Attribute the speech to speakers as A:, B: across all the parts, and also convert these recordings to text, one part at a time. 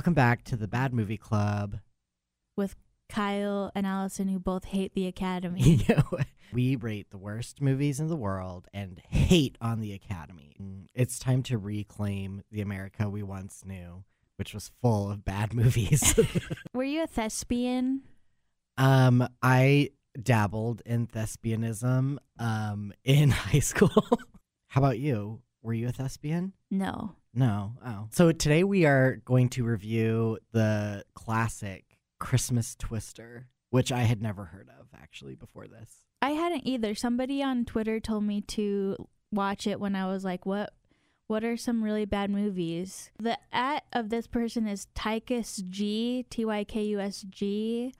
A: Welcome back to the Bad Movie Club.
B: with Kyle and Allison, who both hate the Academy.
A: we rate the worst movies in the world and hate on the Academy. It's time to reclaim the America we once knew, which was full of bad movies.
B: Were you a thespian?
A: um, I dabbled in thespianism um, in high school. How about you? Were you a thespian?
B: No.
A: No. Oh. So today we are going to review the classic Christmas Twister, which I had never heard of actually before this.
B: I hadn't either. Somebody on Twitter told me to watch it when I was like, "What? What are some really bad movies?" The at of this person is Tychus G T Y K U S G,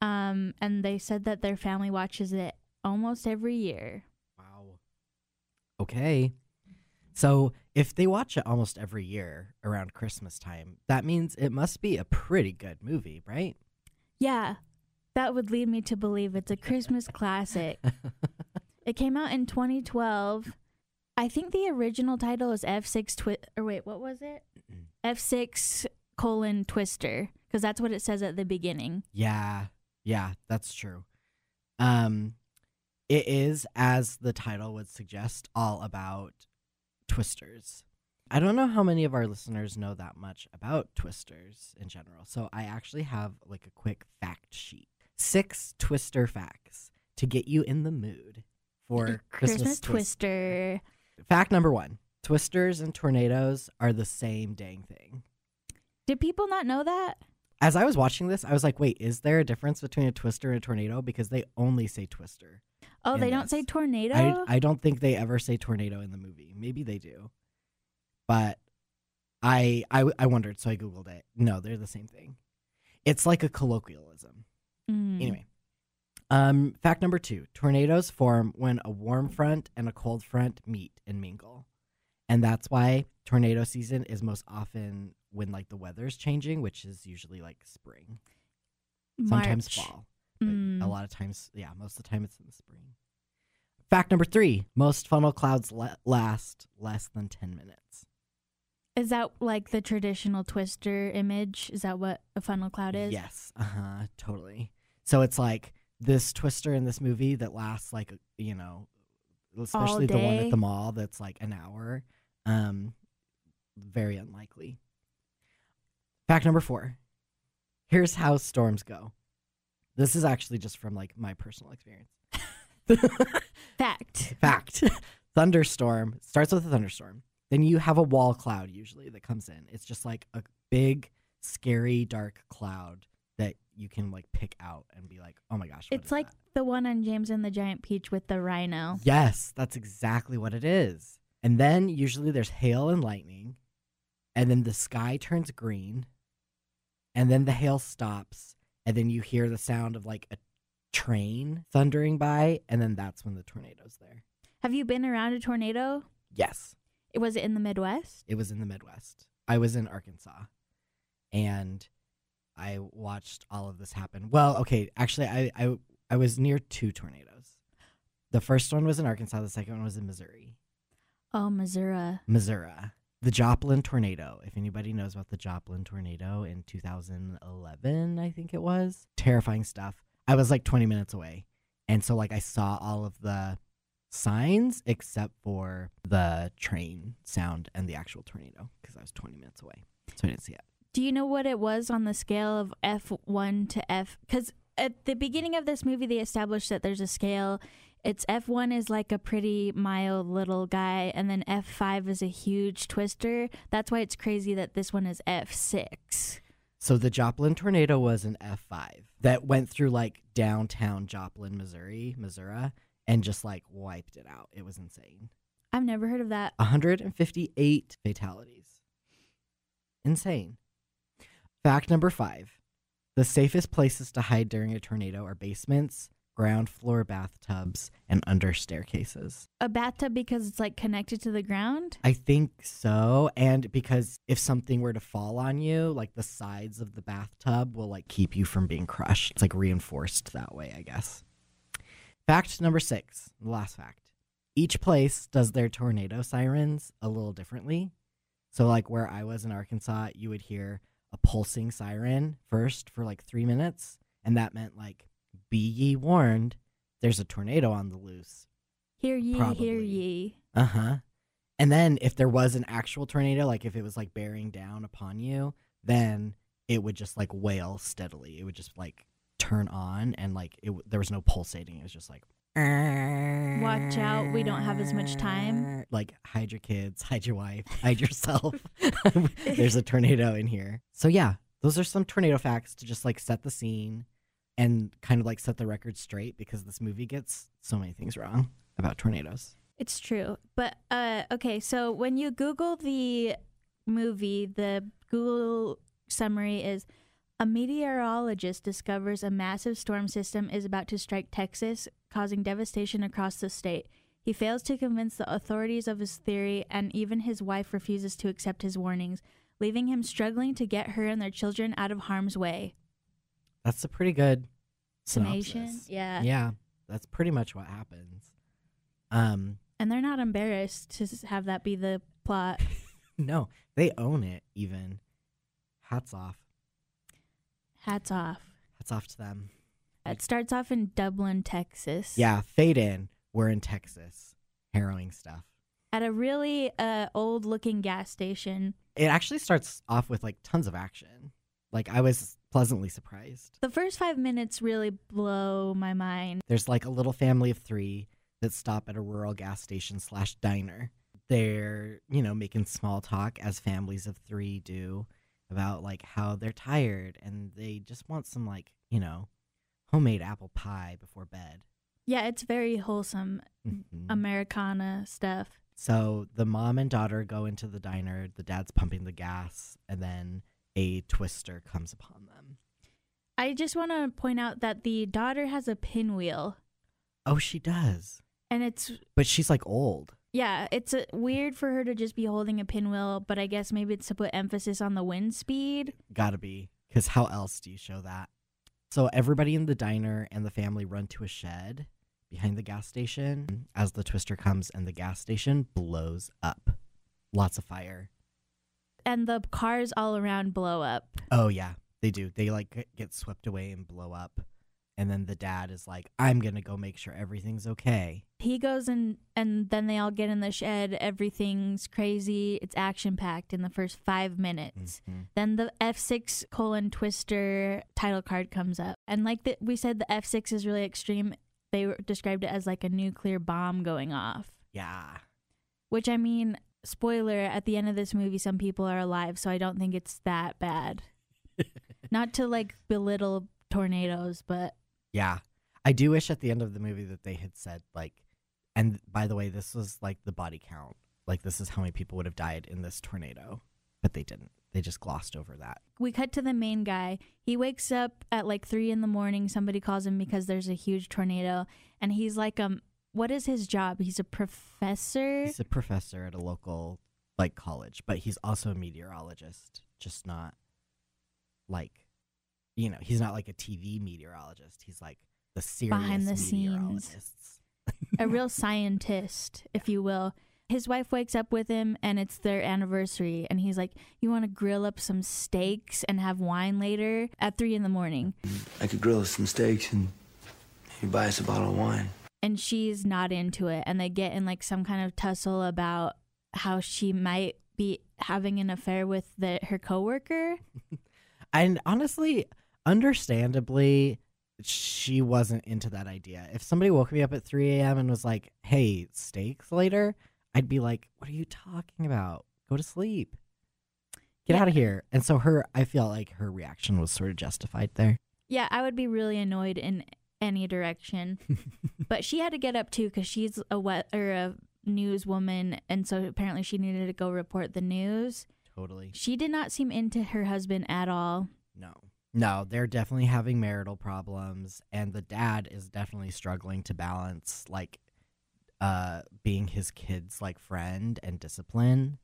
B: um, and they said that their family watches it almost every year.
A: Wow. Okay. So if they watch it almost every year around Christmas time, that means it must be a pretty good movie, right?
B: Yeah, that would lead me to believe it's a Christmas classic. It came out in 2012. I think the original title is F6 Twi- or wait, what was it? F6 colon Twister because that's what it says at the beginning.
A: Yeah, yeah, that's true. Um, it is, as the title would suggest, all about twisters. I don't know how many of our listeners know that much about twisters in general, so I actually have like a quick fact sheet. Six twister facts to get you in the mood for Christmas, twist-
B: Twister.
A: Fact number one: twisters and tornadoes are the same dang thing.
B: Did people not know that?
A: As I was watching this, I was like, wait, is there a difference between a twister and a tornado? Because they only say twister.
B: Oh, they don't
A: this.
B: say tornado.
A: I, I don't think they ever say tornado in the movie. Maybe they do. But I, I, I wondered, so I Googled it. No, they're the same thing. It's like a colloquialism.
B: Mm.
A: Anyway, um, fact number two tornadoes form when a warm front and a cold front meet and mingle. And that's why tornado season is most often when like the weather's changing, which is usually like spring, sometimes
B: March.
A: fall. But
B: Mm.
A: a lot of times, yeah, most of the time it's in the spring. Fact number three most funnel clouds la- last less than 10 minutes.
B: Is that like the traditional Twister image? Is that what a funnel cloud is?
A: Yes, uh huh, totally. So it's like this twister in this movie that lasts like, you know, especially the one at the mall that's like an hour. Um, very unlikely. Fact number four here's how storms go. This is actually just from like my personal experience.
B: Fact.
A: Fact. thunderstorm starts with a thunderstorm. Then you have a wall cloud usually that comes in. It's just like a big, scary, dark cloud that you can like pick out and be like, oh my gosh.
B: It's like
A: that?"
B: the one on James and the Giant Peach with the rhino.
A: Yes, that's exactly what it is. And then usually there's hail and lightning. And then the sky turns green. And then the hail stops. And then you hear the sound of like a train thundering by. And then that's when the tornado's there.
B: Have you been around a tornado?
A: Yes.
B: It was it in the Midwest?
A: It was in the Midwest. I was in Arkansas, and I watched all of this happen. Well, okay, actually, I I, I was near two tornadoes. The first one was in Arkansas. The second one was in Missouri.
B: Oh, Missouri.
A: Missouri. The Joplin tornado. If anybody knows about the Joplin tornado in 2011, I think it was terrifying stuff. I was like 20 minutes away, and so like I saw all of the signs except for the train sound and the actual tornado because I was 20 minutes away, so I didn't see it.
B: Do you know what it was on the scale of F1 to F? Because at the beginning of this movie, they established that there's a scale. It's F1 is like a pretty mild little guy, and then F5 is a huge twister. That's why it's crazy that this one is F6.
A: So the Joplin tornado was an F5 that went through like downtown Joplin, Missouri, Missouri, and just like wiped it out. It was insane.
B: I've never heard of that.
A: 158 fatalities. Insane. Fact number five the safest places to hide during a tornado are basements, ground floor bathtubs, and under staircases.
B: A bathtub because it's like connected to the ground?
A: I think so. And because if something were to fall on you, like the sides of the bathtub will like keep you from being crushed. It's like reinforced that way, I guess. Fact number six, the last fact. Each place does their tornado sirens a little differently. So, like where I was in Arkansas, you would hear a pulsing siren first for like three minutes, and that meant like, "Be ye warned, there's a tornado on the loose."
B: Hear ye, hear ye.
A: Uh huh. And then if there was an actual tornado, like if it was like bearing down upon you, then it would just like wail steadily. It would just like turn on, and like it w- there was no pulsating. It was just like.
B: Watch out, we don't have as much time.
A: Like hide your kids, hide your wife, hide yourself. There's a tornado in here. So yeah, those are some tornado facts to just like set the scene and kind of like set the record straight because this movie gets so many things wrong about tornadoes.
B: It's true. But uh okay, so when you Google the movie, the Google summary is a meteorologist discovers a massive storm system is about to strike Texas, causing devastation across the state. He fails to convince the authorities of his theory, and even his wife refuses to accept his warnings, leaving him struggling to get her and their children out of harm's way.
A: That's a pretty good
B: Summation?
A: synopsis.
B: Yeah.
A: Yeah, that's pretty much what happens. Um,
B: And they're not embarrassed to have that be the plot.
A: no, they own it. Even hats off,
B: Hats off.
A: hats off to them.
B: It starts off in Dublin, Texas.
A: Yeah, fade in. We're in Texas. Harrowing stuff.
B: At a really uh, old looking gas station.
A: It actually starts off with like tons of action. Like I was pleasantly surprised.
B: The first five minutes really blow my mind.
A: There's like a little family of three that stop at a rural gas station slash diner. They're, you know, making small talk as families of three do about like how they're tired and they just want some like, you know, homemade apple pie before bed.
B: Yeah, it's very wholesome
A: Mhm.
B: Americana stuff.
A: So the mom and daughter go into the diner, the dad's pumping the gas, and then a twister comes upon them.
B: I just want to point out that the daughter has a pinwheel.
A: Oh, she does.
B: And it's,
A: But she's like old.
B: yeah, it's uh weird for her to just be holding a pinwheel, but I guess maybe it's to put emphasis on the wind speed.
A: Gotta be. Because how else do you show that? So everybody in the diner and the family run to a shed behind the gas station as the twister comes and the gas station blows up. Lots of fire.
B: And the cars all around blow up.
A: Oh, yeah, they do. They like get- swept away and blow up. And then the dad is like, I'm gonna go make sure everything's okay.
B: he goes and and then they all get in the shed everything's crazy it's action packed in the first five minutes
A: Mhm.
B: then the f6 colon twister title card comes up and like the, we said the f6 is really extreme they described it as like a nuclear bomb going off
A: Yeah.
B: which i mean spoiler at the end of this movie some people are alive so i don't think it's that bad not to like belittle tornadoes but
A: Yeah. I do wish at the end of the movie that they had said like and by the way, this was like the body count. Like this is how many people would have died in this tornado. But they didn't. They just glossed over that.
B: we cut to the main guy. He wakes up at like three in the morning. Somebody calls him because there's a huge tornado, and he's like, um, what is his job? He's a professor.
A: He's a professor at a local like college, but he's also a meteorologist, just not like you know, he's not like a TV meteorologist. He's like the serious
B: Behind the scenes. a real scientist, if you will. His wife wakes up with him, and it's their anniversary, and he's like, "You want to grill up some steaks and have wine later at three in the morning?"
C: I could grill us some steaks and maybe buy us a bottle of wine.
B: and she's not into it and they get in like some kind of tussle about how she might be having an affair with the her coworker.
A: And honestly, understandably, she wasn't into that idea. If somebody woke me up at 3 a.m. and was like, hey, steaks later, I'd be like, what are you talking about? Go to sleep. Get
B: Yeah.
A: out of here. And so her, I feel like her reaction was sort of justified there.
B: Yeah, I would be really annoyed in any direction. but she had to get up too because she's a wet or a newswoman, and so apparently she needed to go report the news.
A: Totally.
B: She did not seem into her husband at all.
A: No. No, they're definitely having marital problems and the dad is definitely struggling to balance like uh being his kid's like friend and discipline.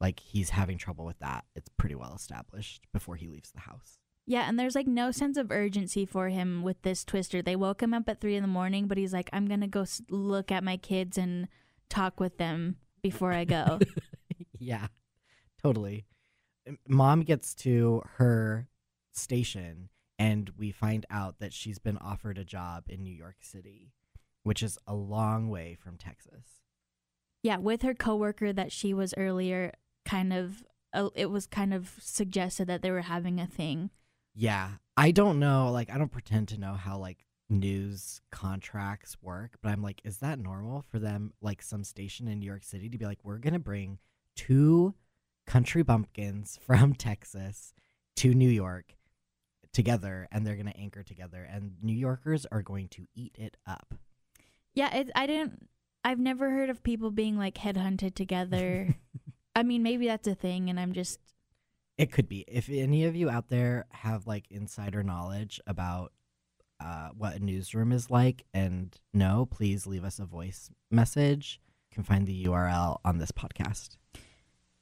A: Like he's having trouble with that. It's pretty well established before he leaves the house.
B: Yeah, and there's like no sense of urgency for him with this twister. They woke him up at three in the morning, but he's like, I'm gonna go look at my kids and talk with them before I go.
A: yeah. Totally. mom gets to her station and we find out that she's been offered a job in New York City, which is a long way from Texas.
B: Yeah, with her coworker that she was earlier, kind of, uh, it was kind of suggested that they were having a thing.
A: Yeah, I don't know. Like, I don't pretend to know how like news contracts work, but I'm like, is that normal for them? Like, some station in New York City to be like, we're gonna bring two country bumpkins from Texas to New York together, and they're gonna anchor together, and New Yorkers are going to eat it up.
B: Yeah, it, I didn't. I've never heard of people being like headhunted together. I mean, maybe that's a thing, and I'm just
A: It could be. If any of you out there have like insider knowledge about uh, what a newsroom is like and know, please leave us a voice message. You can find the URL on this podcast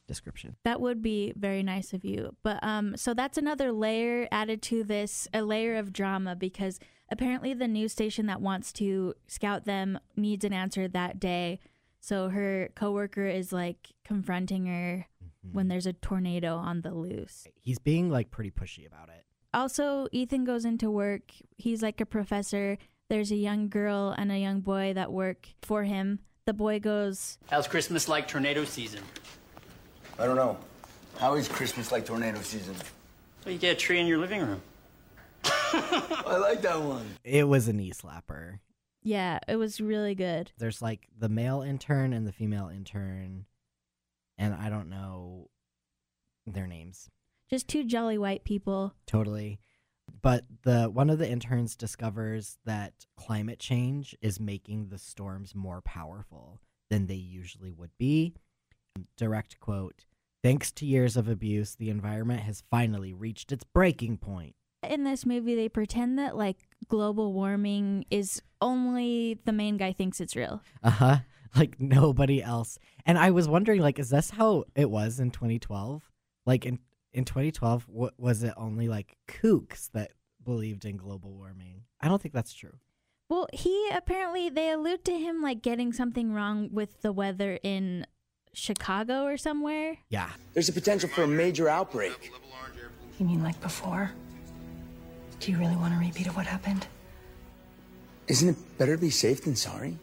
A: description.
B: That would be very nice of you. But um so that's another layer added to this, a layer of drama because apparently the news station that wants to scout them needs an answer that day. So her coworker is like confronting her
A: Mhm.
B: when there's a tornado on the loose.
A: he's being like pretty pushy about it.
B: Also, Ethan goes into work. He's like a professor. There's a young girl and a young boy that work for him. The boy goes,
D: How's Christmas like tornado season?
C: I don't know. How is Christmas like tornado season?
D: Well, you get a tree in your living room.
C: I like that one.
A: It was a knee slapper.
B: Yeah, it was really good.
A: There's like the male intern and the female intern, and I don't know their names.
B: Just two jolly white people.
A: Totally. But the one of the interns discovers that climate change is making the storms more powerful than they usually would be. Direct quote Thanks to years of abuse, the environment has finally reached its breaking point.
B: In this movie, they pretend that like global warming is only the main guy thinks it's real.
A: Uh huh. Like nobody else. And I was wondering, like, is this how it was in 2012? Like in in 2012, what was it only like kooks that believed in global warming? I don't think that's true.
B: Well, he apparently they allude to him like getting something wrong with the weather in Chicago or somewhere.
A: Yeah.
C: There's a potential for a major outbreak.
E: You mean like before? Do you really want a repeat of what happened?
C: Isn't it better to be safe than sorry?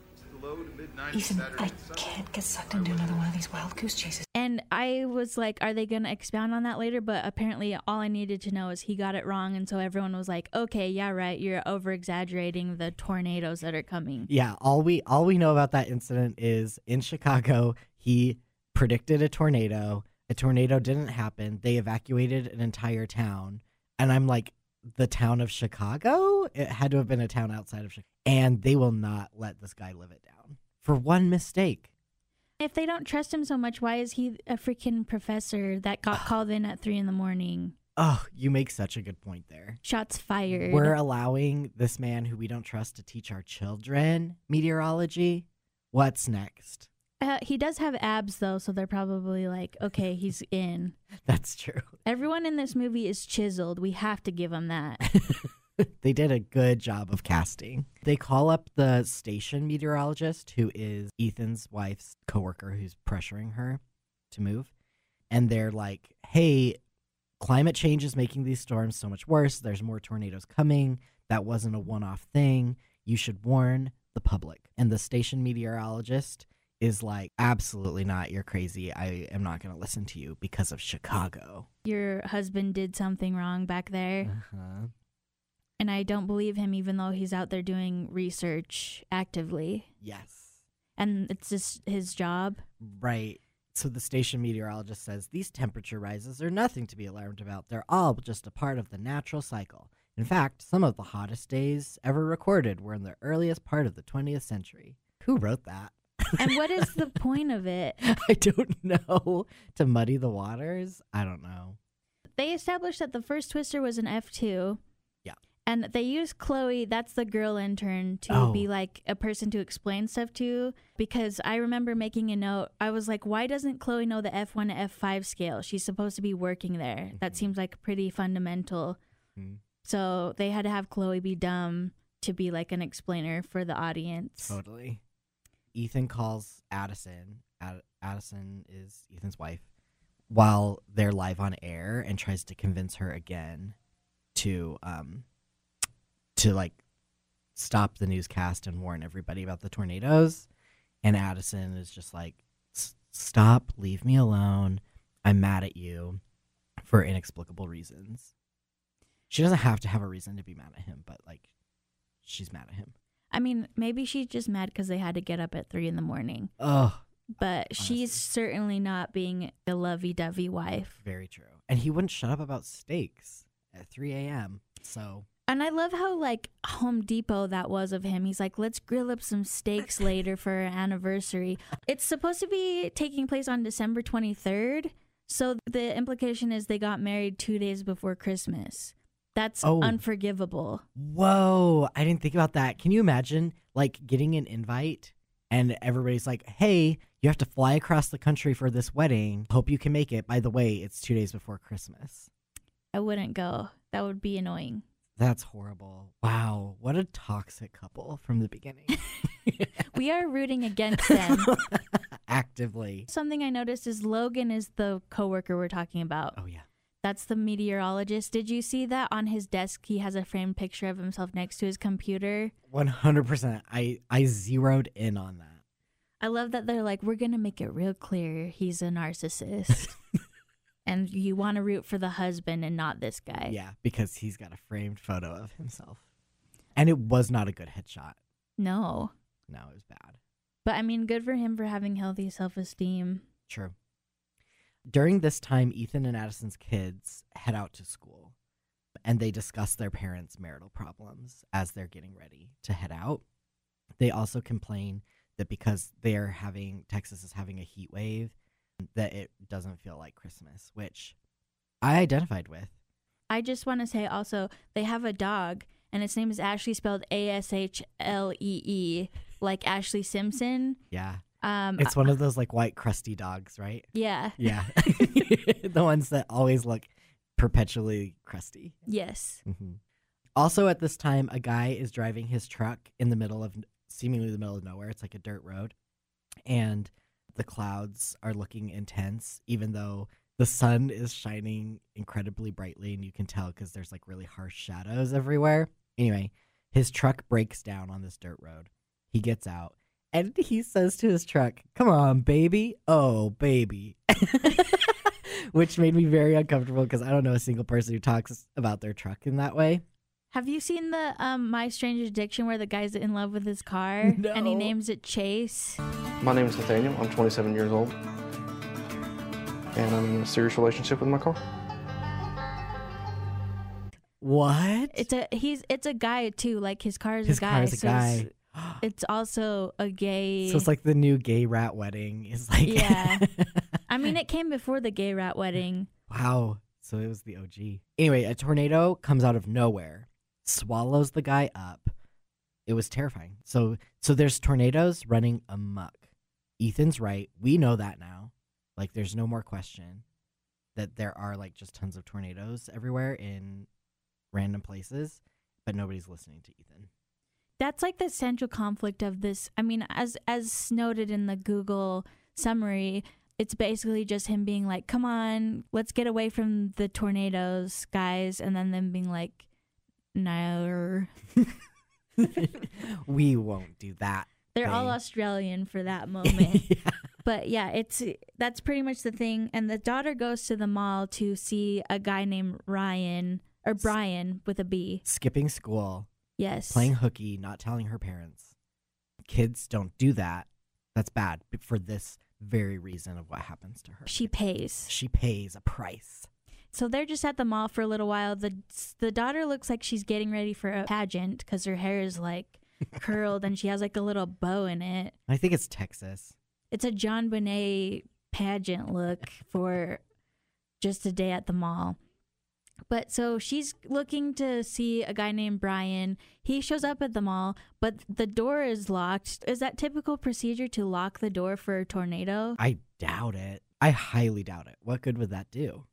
E: Ethan, I can't get sucked into another one of these wild goose chases.
B: And I was like, are they going to expound on that later? But apparently, all I needed to know is he got it wrong. And so everyone was like, okay, yeah, right. You're over exaggerating the tornadoes that are coming.
A: Yeah, all we all we know about that incident is in Chicago, he predicted a tornado. A tornado didn't happen. They evacuated an entire town. And I'm like, the town of Chicago? It had to have been a town outside of Chicago. And they will not let this guy live it down for one mistake.
B: If they don't trust him so much, why is he a freaking professor that got called in at three in the morning?
A: Oh, you make such a good point there.
B: Shots fired.
A: We're allowing this man who we don't trust to teach our children meteorology. What's next?
B: Uh, he does have abs though, so they're probably like, okay, he's in.
A: That's true.
B: Everyone in this movie is chiseled. We have to give him that.
A: they did a good job of casting. They call up the station meteorologist, who is Ethan's wife's coworker, who's pressuring her to move. And they're like, hey, climate change is making these storms so much worse. There's more tornadoes coming. That wasn't a one off thing. You should warn the public. And the station meteorologist is like, absolutely not. You're crazy. I am not going to listen to you because of Chicago.
B: Your husband did something wrong back there.
A: Uh-huh.
B: And I don't believe him, even though he's out there doing research actively.
A: Yes.
B: And it's just his job.
A: Right. So the station meteorologist says these temperature rises are nothing to be alarmed about. They're all just a part of the natural cycle. In fact, some of the hottest days ever recorded were in the earliest part of the 20th century. Who wrote that?
B: And what is the point of it?
A: I don't know. To muddy the waters? I don't know.
B: They established that the first Twister was an F2.
A: Yeah.
B: And they used Chloe, that's the girl intern, to
A: Oh.
B: be like a person to explain stuff to. Because I remember making a note. I was like, why doesn't Chloe know the F1 to F5 scale? She's supposed to be working there. That seems like pretty fundamental.
A: Mhm.
B: So they had to have Chloe be dumb to be like an explainer for the audience.
A: Totally. Ethan calls Addison. Ad- Addison is Ethan's wife. while they're live on air and tries to convince her again to um to like stop the newscast and warn everybody about the tornadoes and Addison is just like stop leave me alone I'm mad at you for inexplicable reasons she doesn't have to have a reason to be mad at him but like she's mad at him
B: I mean, maybe she's just mad because they had to get up at three in the morning.
A: oh
B: But
A: Honestly.
B: she's certainly not being a lovey-dovey wife.
A: very true and he wouldn't shut up about steaks at 3 a.m so
B: And I love how like Home Depot that was of him. He's like, let's grill up some steaks later for our anniversary. It's supposed to be taking place on December 23rd. So the implication is they got married two days before Christmas. That's
A: Oh.
B: unforgivable.
A: Whoa, I didn't think about that. Can you imagine like getting an invite and everybody's like, "Hey, you have to fly across the country for this wedding. Hope you can make it. By the way, it's 2 days before Christmas."
B: I wouldn't go. That would be annoying.
A: That's horrible. Wow, what a toxic couple from the beginning.
B: We are rooting against them.
A: Actively.
B: Something I noticed is Logan is the coworker we're talking about.
A: Oh yeah.
B: That's the meteorologist. Did you see that on his desk? He has a framed picture of himself next to his computer.
A: 100%. I I zeroed in on that.
B: I love that they're like, we're gonna make it real clear he's a narcissist, and you want to root for the husband and not this guy.
A: Yeah, because he's got a framed photo of himself. And it was not a good headshot.
B: No,
A: No, it was bad.
B: but I mean, good for him for having healthy self-esteem.
A: True. During this time, Ethan and Addison's kids head out to school and they discuss their parents' marital problems as they're getting ready to head out. They also complain that because they're having, Texas is having a heat wave, that it doesn't feel like Christmas, which I identified with.
B: I just want to say also they have a dog, and its name is Ashlee, spelled A S H L E E, like Ashlee Simpson.
A: Yeah.
B: Um,
A: It's one of those like white crusty dogs, right?
B: yeah,
A: Yeah. the ones that always look perpetually crusty.
B: yes.
A: hmm Also, at this time, a guy is driving his truck in the middle of seemingly the middle of nowhere. It's like a dirt road, and the clouds are looking intense, even though the sun is shining incredibly brightly, and you can tell because there's like really harsh shadows everywhere. Anyway, his truck breaks down on this dirt road. He gets out. And he says to his truck, Come on, baby. Oh, baby. Which made me very uncomfortable because I don't know a single person who talks about their truck in that way.
B: Have you seen the um, My Strange Addiction where the guy's in love with his car and he names it Chase?
F: My name is Nathaniel. I'm 27 years old. And I'm in a serious relationship with my car.
A: What?
B: It's a he's it's a guy too. Like his car is
A: His
B: a guy.
A: car is a
B: so
A: guy.
B: It's, also a gay.
A: So it's like the new gay rat wedding. Is like
B: Yeah. I mean, it came before the gay rat wedding.
A: wow. So it was the OG. Anyway, a tornado comes out of nowhere, swallows the guy up. It was terrifying. So so there's tornadoes running amok. Ethan's right. We know that now. Like there's no more question that there are like just tons of tornadoes everywhere in random places, but nobody's listening to Ethan.
B: That's like the central conflict of this. I mean, as as noted in the Google summary, it's basically just him being like, "Come on, let's get away from the tornadoes, guys," and then them being like, "No."
A: we won't do that.
B: They're all Australian for that moment.
A: yeah.
B: But yeah, it's that's pretty much the thing. And the daughter goes to the mall to see a guy named Ryan or Brian with a B.
A: Skipping school,
B: Yes.
A: playing hooky, not telling her parents. Kids don't do that. That's bad for this very reason of what happens to her.
B: She pays.
A: she pays a price.
B: So they're just at the mall for a little while. The the daughter looks like she's getting ready for a pageant because her hair is like curled and she has like a little bow in it.
A: I think it's Texas.
B: It's a JonBenét pageant look for just a day at the mall. But so she's looking to see a guy named Brian. He shows up at the mall, but the door is locked. Is that typical procedure to lock the door for a tornado?
A: I doubt it. I highly doubt it. What good would that do?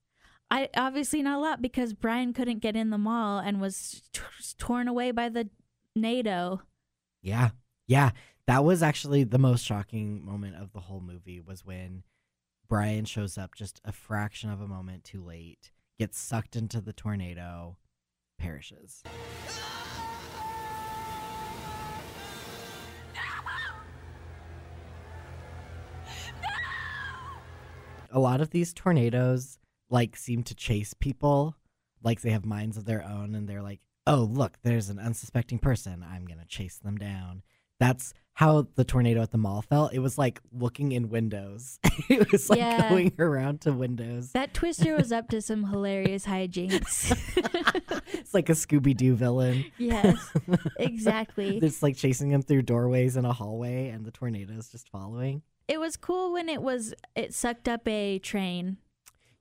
B: I obviously not a lot because Brian couldn't get in the mall and was t- torn away by the NATO.
A: Yeah. Yeah. That was actually the most shocking moment of the whole movie was when Brian shows up just a fraction of a moment too late, gets sucked into the tornado, perishes. A lot of these tornadoes like seem to chase people like they have minds of their own and they're like, "Oh, look, there's an unsuspecting person. I'm going to chase them down." That's how the tornado at the mall felt. It was like looking in windows. it was like
B: Yeah.
A: going around to windows.
B: That Twister was up to some hilarious hijinks.
A: It's like a Scooby Doo villain.
B: yes, exactly.
A: It's like chasing him through doorways in a hallway, and the tornado is just following.
B: It was cool when it was it sucked up a train.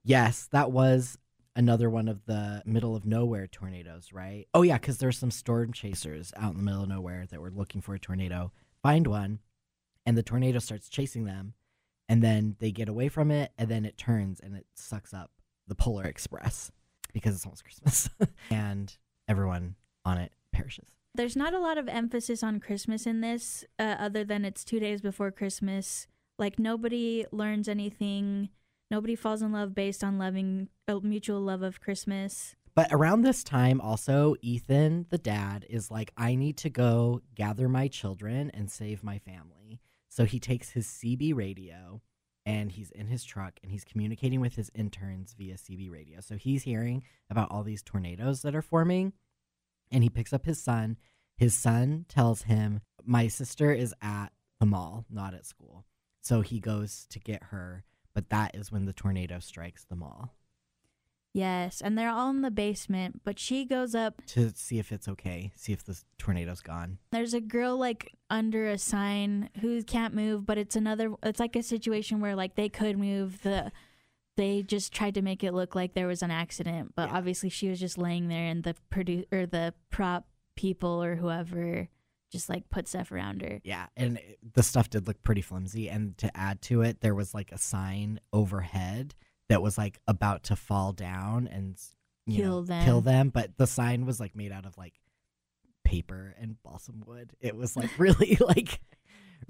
A: Yes, that was another one of the middle of nowhere tornadoes, right? Oh yeah, because there's some storm chasers out in the middle of nowhere that were looking for a tornado. Find one, and the tornado starts chasing them, and then they get away from it, and then it turns and it sucks up the Polar Express because it's almost Christmas, and everyone on it perishes.
B: There's not a lot of emphasis on Christmas in this, uh, other than it's two days before Christmas. Like nobody learns anything. Nobody falls in love based on loving a mutual love of Christmas.
A: But around this time, also, Ethan, the dad, is like, I need to go gather my children and save my family. So he takes his CB radio and he's in his truck and he's communicating with his interns via CB radio. So he's hearing about all these tornadoes that are forming and he picks up his son. His son tells him, My sister is at the mall, not at school. So he goes to get her, but that is when the tornado strikes the mall
B: Yes, and they're all in the basement, but she goes up.
A: to see if it's okay, see if the tornado's gone.
B: There's a girl like under a sign who can't move, but it's another it's like a situation where like they could move the they just tried to make it look like there was an accident, but
A: Yeah.
B: obviously she was just laying there and the produ- or the prop people or whoever just like put stuff around her.
A: Yeah, and it- the stuff did look pretty flimsy. And to add to it, there was like a sign overhead that was like about to fall down and you
B: Kill
A: know,
B: them.
A: kill them. But the sign was like made out of like paper and balsam wood. It was like really like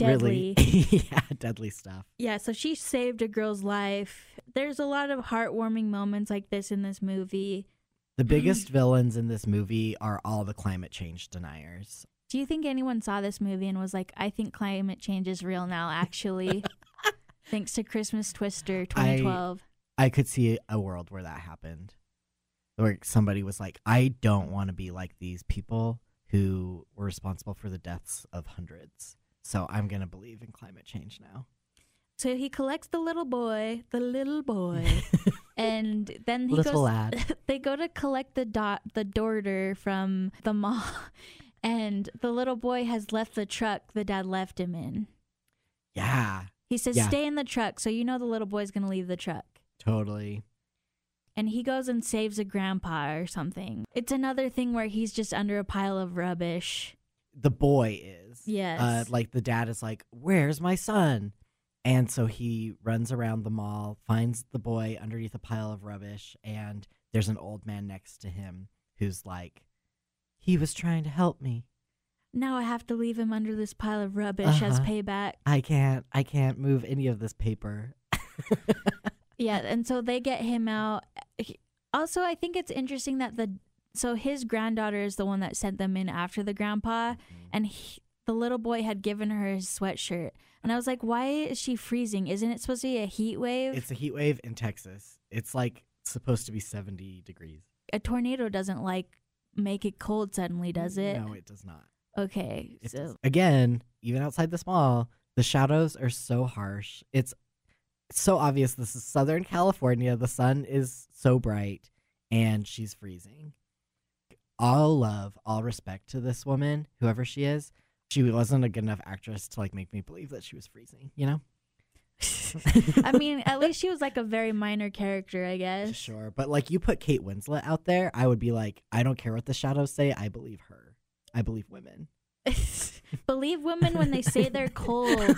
A: really yeah deadly stuff.
B: Yeah, so she saved a girl's life. There's a lot of heartwarming moments like this in this movie.
A: The biggest villains in this movie are all the climate change deniers.
B: Do you think anyone saw this movie and was like, I think climate change is real now, actually? Thanks to Christmas Twister 2012.
A: I could see a world where that happened. Where somebody was like, I don't want to be like these people who were responsible for the deaths of hundreds. So I'm going to believe in climate change now.
B: So he collects the little boy, the little boy, and then he
A: Little
B: goes.
A: lad.
B: they go to collect the dot, the daughter from the mall, and the little boy has left the truck the dad left him in.
A: Yeah,
B: He says,
A: Yeah.
B: "Stay in the truck," so you know the little boy's gonna leave the truck.
A: totally.
B: and he goes and saves a grandpa or something. It's another thing where he's just under a pile of rubbish.
A: The boy is.
B: Yes.
A: Uh, like the dad is like, Where's my son? And so he runs around the mall, finds the boy underneath a pile of rubbish, and there's an old man next to him who's like, He was trying to help me.
B: Now I have to leave him under this pile of rubbish as
A: Uh-huh.
B: payback.
A: I can't I can't move any of this paper.
B: Yeah, and so they get him out. He- Also, I think it's interesting that the so his granddaughter is the one that sent them in after the grandpa,
A: Mm-hmm.
B: and he, the little boy had given her his sweatshirt. And I was like, why is she freezing? Isn't it supposed to be a heat wave?
A: It's a heat wave in Texas. It's like supposed to be 70 degrees.
B: a tornado doesn't like make it cold suddenly, does it?
A: No, it does not.
B: Okay,
A: It
B: so
A: does- Again, even outside the mall, the shadows are so harsh. It's so obvious this is Southern California. The sun is so bright and she's freezing. All love, all respect to this woman, whoever she is. She wasn't a good enough actress to like make me believe that she was freezing, you know?
B: I mean, at least she was like a very minor character, I guess.
A: Sure, but like you put Kate Winslet out there, I would be like, I don't care what the shadows say. I believe her. I believe women.
B: Believe women when they say they're cold.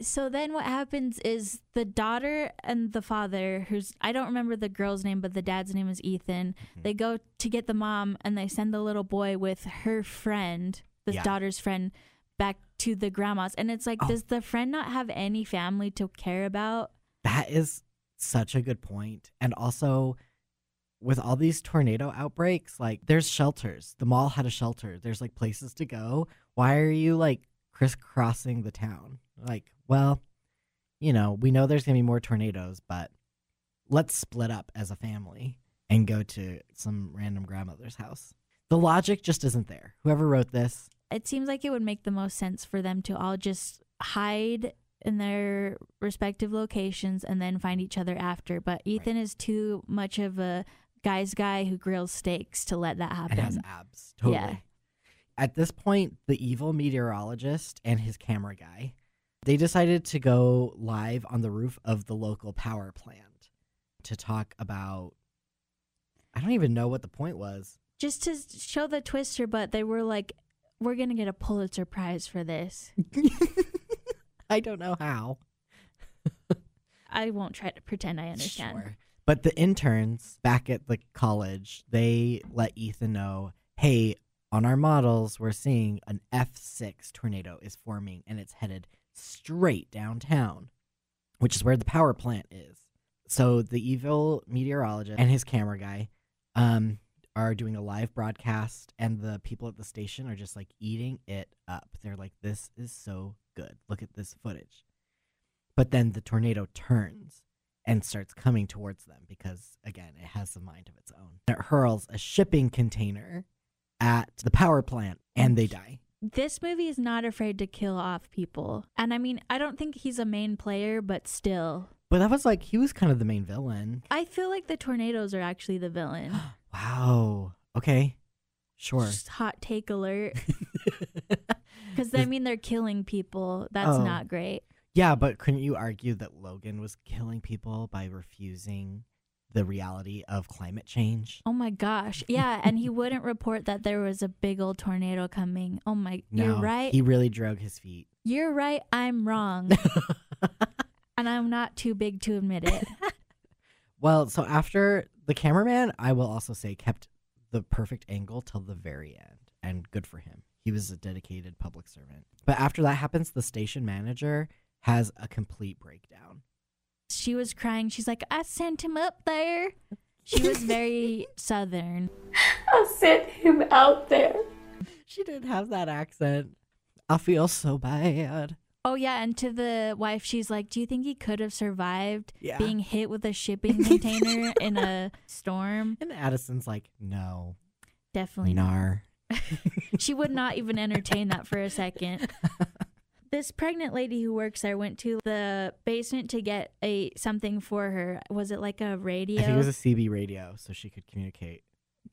B: so then what happens is the daughter and the father, who's I don't remember the girl's name, but the dad's name is Ethan.
A: Mm-hmm.
B: They go to get the mom and they send the little boy with her friend, the
A: Yeah.
B: daughter's friend, back to the grandma's. And it's like,
A: Oh.
B: does the friend not have any family to care about?
A: That is such a good point. And also, with all these tornado outbreaks, like there's shelters. The mall had a shelter. There's like places to go. Why are you like crisscrossing the town? Like, well, you know, we know there's going to be more tornadoes, but let's split up as a family and go to some random grandmother's house. The logic just isn't there. Whoever wrote this,
B: It seems like it would make the most sense for them to all just hide in their respective locations and then find each other after. But Ethan is too much of a guy's guy who grills steaks to let that happen.
A: and has abs. Totally.
B: Yeah.
A: At this point, the evil meteorologist and his camera guy, they decided to go live on the roof of the local power plant to talk about I don't even know what the point was.
B: just to show the twister, but they were like, we're going to get a Pulitzer Prize for this.
A: I don't know how.
B: I won't try to pretend I understand.
A: Sure. But the interns back at the college, they let Ethan know, hey, on our models, we're seeing an F6 tornado is forming and it's headed straight downtown, which is where the power plant is. So the evil meteorologist and his camera guy um, are doing a live broadcast, and the people at the station are just like eating it up. They're like, this is so good. Look at this footage. But then the tornado turns and starts coming towards them because, again, it has a mind of its own. It hurls a shipping container at the power plant and they die.
B: This movie is not afraid to kill off people. And I mean, I don't think he's a main player, but still.
A: But that was like, he was kind of the main villain.
B: I feel like the tornadoes are actually the villain.
A: Wow. Okay. Sure.
B: Just hot take alert. Because I mean, they're killing people. That's
A: Oh.
B: not great.
A: Yeah, but couldn't you argue that Logan was killing people by refusing the reality of climate change?
B: Oh my gosh. Yeah. and he wouldn't report that there was a big old tornado coming. Oh my.
A: No,
B: You're right.
A: He really drug his feet.
B: You're right. I'm wrong. and I'm not too big to admit it.
A: Well, so after the cameraman, I will also say kept the perfect angle till the very end, and good for him. He was a dedicated public servant. But after that happens, the station manager has a complete breakdown.
B: she was crying. She's like, I sent him up there. She was very southern.
G: I sent him out there.
A: She didn't have that accent. I feel so bad.
B: Oh, yeah. And to the wife, she's like, Do you think he could have survived
A: Yeah.
B: being hit with a shipping container in a storm?
A: And Addison's like, no,
B: Definitely not.
A: nar.
B: She would not even entertain that for a second. This pregnant lady who works there went to the basement to get a something for her. Was it like a radio?
A: I think it was a CB radio, so she could communicate.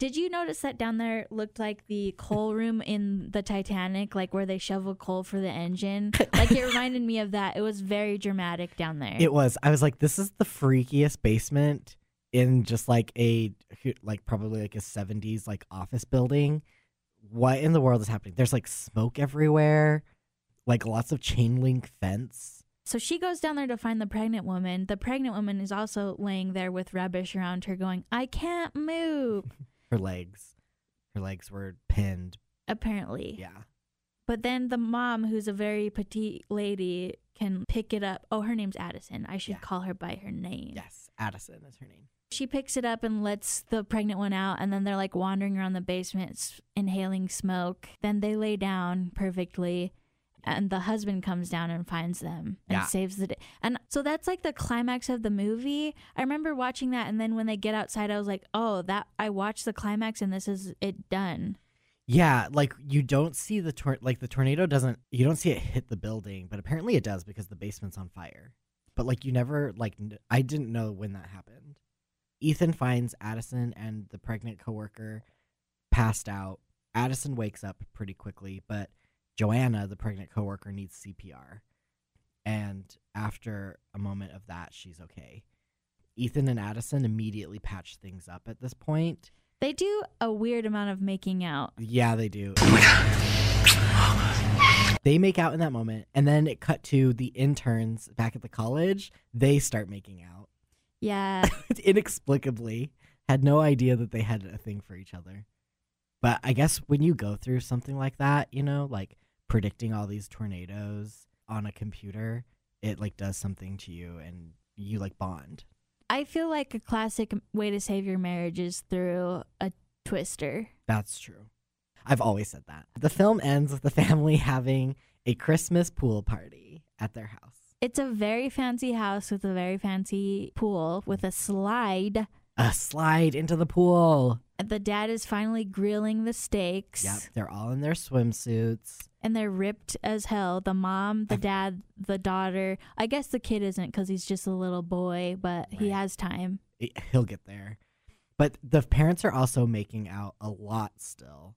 B: Did you notice that down there looked like the coal room in the Titanic, like where they shovel coal for the engine? Like it reminded me of that. It was very dramatic down there.
A: It was. I was like, this is the freakiest basement in just like a like probably like a 70s like office building. What in the world is happening? There's like smoke everywhere, like lots of chain link fence.
B: so she goes down there to find the pregnant woman. The pregnant woman is also laying there with rubbish around her, going, I can't move.
A: Her legs, her legs were pinned.
B: Apparently.
A: Yeah.
B: But then the mom, who's a very petite lady, can pick it up. Oh, her name's Addison. I should
A: Yeah.
B: call her by her name.
A: Yes. Addison is her name.
B: She picks it up and lets the pregnant one out, and then they're like wandering around the basement, inhaling smoke. Then they lay down perfectly, and the husband comes down and finds them and
A: Yeah.
B: saves the day. And so that's like the climax of the movie. I remember watching that, and then when they get outside, I was like, "Oh, that I watched the climax, and this is it done."
A: Yeah, like you don't see the tor- like the tornado doesn't you don't see it hit the building, but apparently it does because the basement's on fire. But like you never like n- I didn't know when that happened. Ethan finds Addison and the pregnant coworker passed out. Addison wakes up pretty quickly, but Joanna, the pregnant coworker, needs CPR. And after a moment of that, she's okay. Ethan and Addison immediately patch things up at this point.
B: They do a weird amount of making out.
A: Yeah, they do. They make out in that moment, and then it cut to the interns back at the college. They start making out
B: Yeah,
A: inexplicably. Had no idea that they had a thing for each other. But I guess when you go through something like that, you know, like predicting all these tornadoes on a computer, it like does something to you, and you like bond.
B: I feel like a classic way to save your marriage is through a twister.
A: That's true. I've always said that. The film ends with the family having a Christmas pool party at their house.
B: It's a very fancy house with a very fancy pool with a slide.
A: A slide into the pool.
B: The dad is finally grilling the steaks.
A: Yep, they're all in their swimsuits.
B: And they're ripped as hell. The mom, the dad, the daughter. I guess the kid isn't because he's just a little boy, but he has time.
A: He'll get there. But the parents are also making out a lot still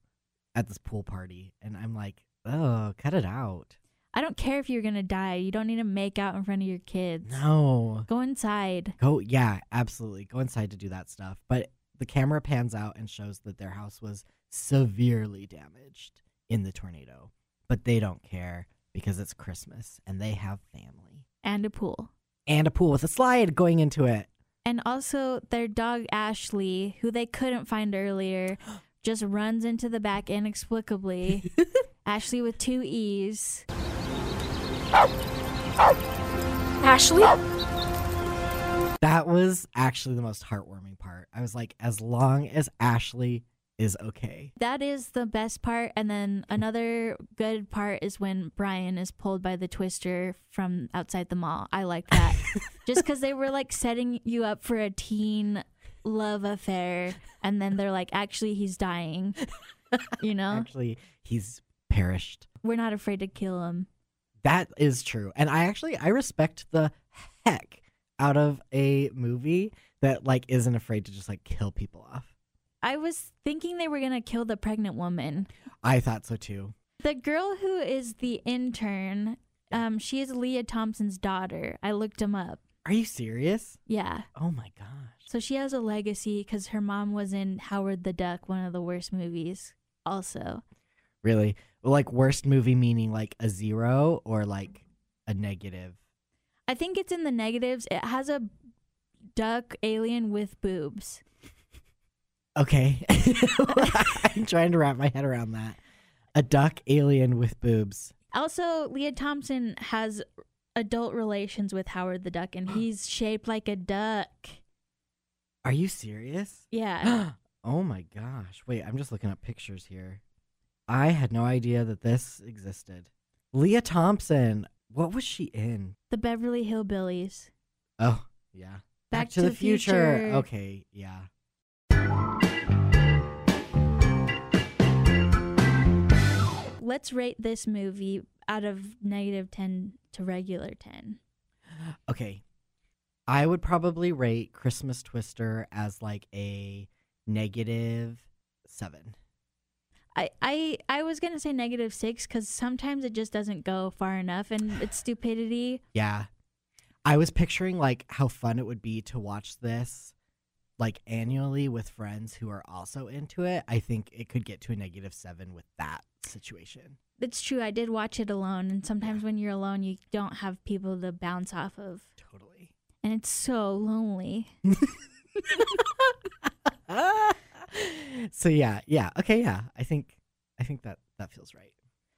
A: at this pool party. And I'm like, oh, cut it out.
B: I don't care if you're going to die. You don't need to make out in front of your kids.
A: No.
B: Go inside.
A: Go, yeah, absolutely. Go inside to do that stuff. But the camera pans out and shows that their house was severely damaged in the tornado. But they don't care because it's Christmas and they have family.
B: And a pool.
A: And a pool with a slide going into it.
B: And also, their dog Ashlee, who they couldn't find earlier, just runs into the back inexplicably. Ashlee with two E's.
G: Ashlee?
A: That was actually the most heartwarming part. I was like, as long as Ashlee is okay.
B: That is the best part. And then another good part is when Brian is pulled by the twister from outside the mall. I like that. Just because they were like setting you up for a teen love affair. And then they're like, actually, he's dying. You know?
A: Actually, he's perished.
B: We're not afraid to kill him.
A: That is true. And I actually I respect the heck out of a movie that like isn't afraid to just like kill people off.
B: I was thinking they were going to kill the pregnant woman.
A: I thought so too.
B: The girl who is the intern, um, she is Lea Thompson's daughter. I looked him up.
A: Are you serious?
B: Yeah.
A: Oh my gosh.
B: So she has a legacy because her mom was in Howard the Duck, one of the worst movies, also.
A: Really? Like worst movie meaning like a zero or like a negative?
B: I think it's in the negatives. It has a duck alien with boobs.
A: Okay. I'm trying to wrap my head around that. A duck alien with boobs.
B: Also, Lea Thompson has adult relations with Howard the Duck, and he's shaped like a duck.
A: Are you serious?
B: Yeah.
A: oh my gosh. Wait, I'm just looking up pictures here. I had no idea that this existed. Lea Thompson. What was she in?
B: the Beverly Hillbillies.
A: Oh, yeah.
B: Back to the Future.
A: Okay, yeah.
B: Let's rate this movie out of negative 10 to regular 10.
A: Okay. I would probably rate Christmas Twister as like a negative seven.
B: I, I, I was going to say negative 6 because sometimes it just doesn't go far enough and it's stupidity.
A: Yeah. I was picturing like how fun it would be to watch this like annually with friends who are also into it. I think it could get to a negative seven with that situation.
B: It's true. I did watch it alone, and sometimes when you're alone, you don't have people to bounce off of,
A: Totally.
B: and it's so lonely.
A: so yeah, yeah. Okay, yeah. I think I think that that feels right.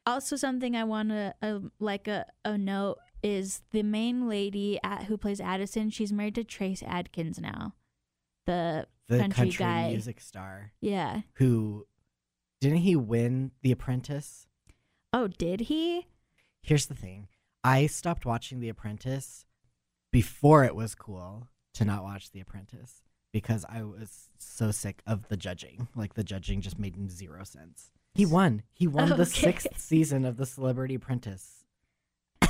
B: Also, something I want to uh, like a, a note is the main lady at, who plays Addison. She's married to Trace Adkins now, the,
A: The
B: country,
A: country,
B: guy.
A: music star
B: Yeah.
A: who didn't he win The Apprentice?
B: Oh, did he?
A: Here's the thing. I stopped watching The Apprentice before it was cool to not watch The Apprentice because I was so sick of the judging. Like the judging just made zero sense. He won. He won the sixth season of The Celebrity Apprentice.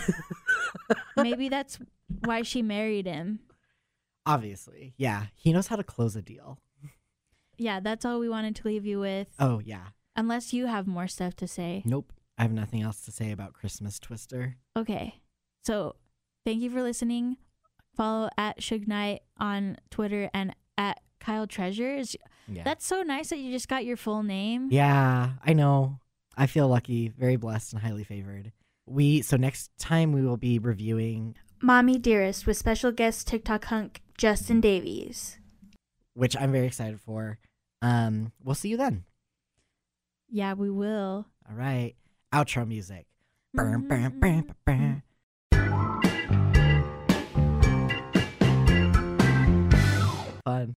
B: Maybe that's why she married him.
A: Obviously. Yeah. He knows how to close a deal.
B: Yeah, that's all we wanted to leave you with.
A: Oh, yeah.
B: Unless you have more stuff to say.
A: Nope. I have nothing else to say about Christmas Twister.
B: Okay. So thank you for listening. Follow at Suge Knight on Twitter and at Kyle Treasures.
A: Yeah.
B: That's so nice that you just got your full name.
A: Yeah, I know. I feel lucky, very blessed, and highly favored. We so next time we will be reviewing,
B: Mommy Dearest with special guest TikTok hunk Justin Davies.
A: which I'm very excited for. Um, we'll see you then.
B: Yeah, we will.
A: All right. Outro music. Mm-hmm. Burr, burr, burr, Fun.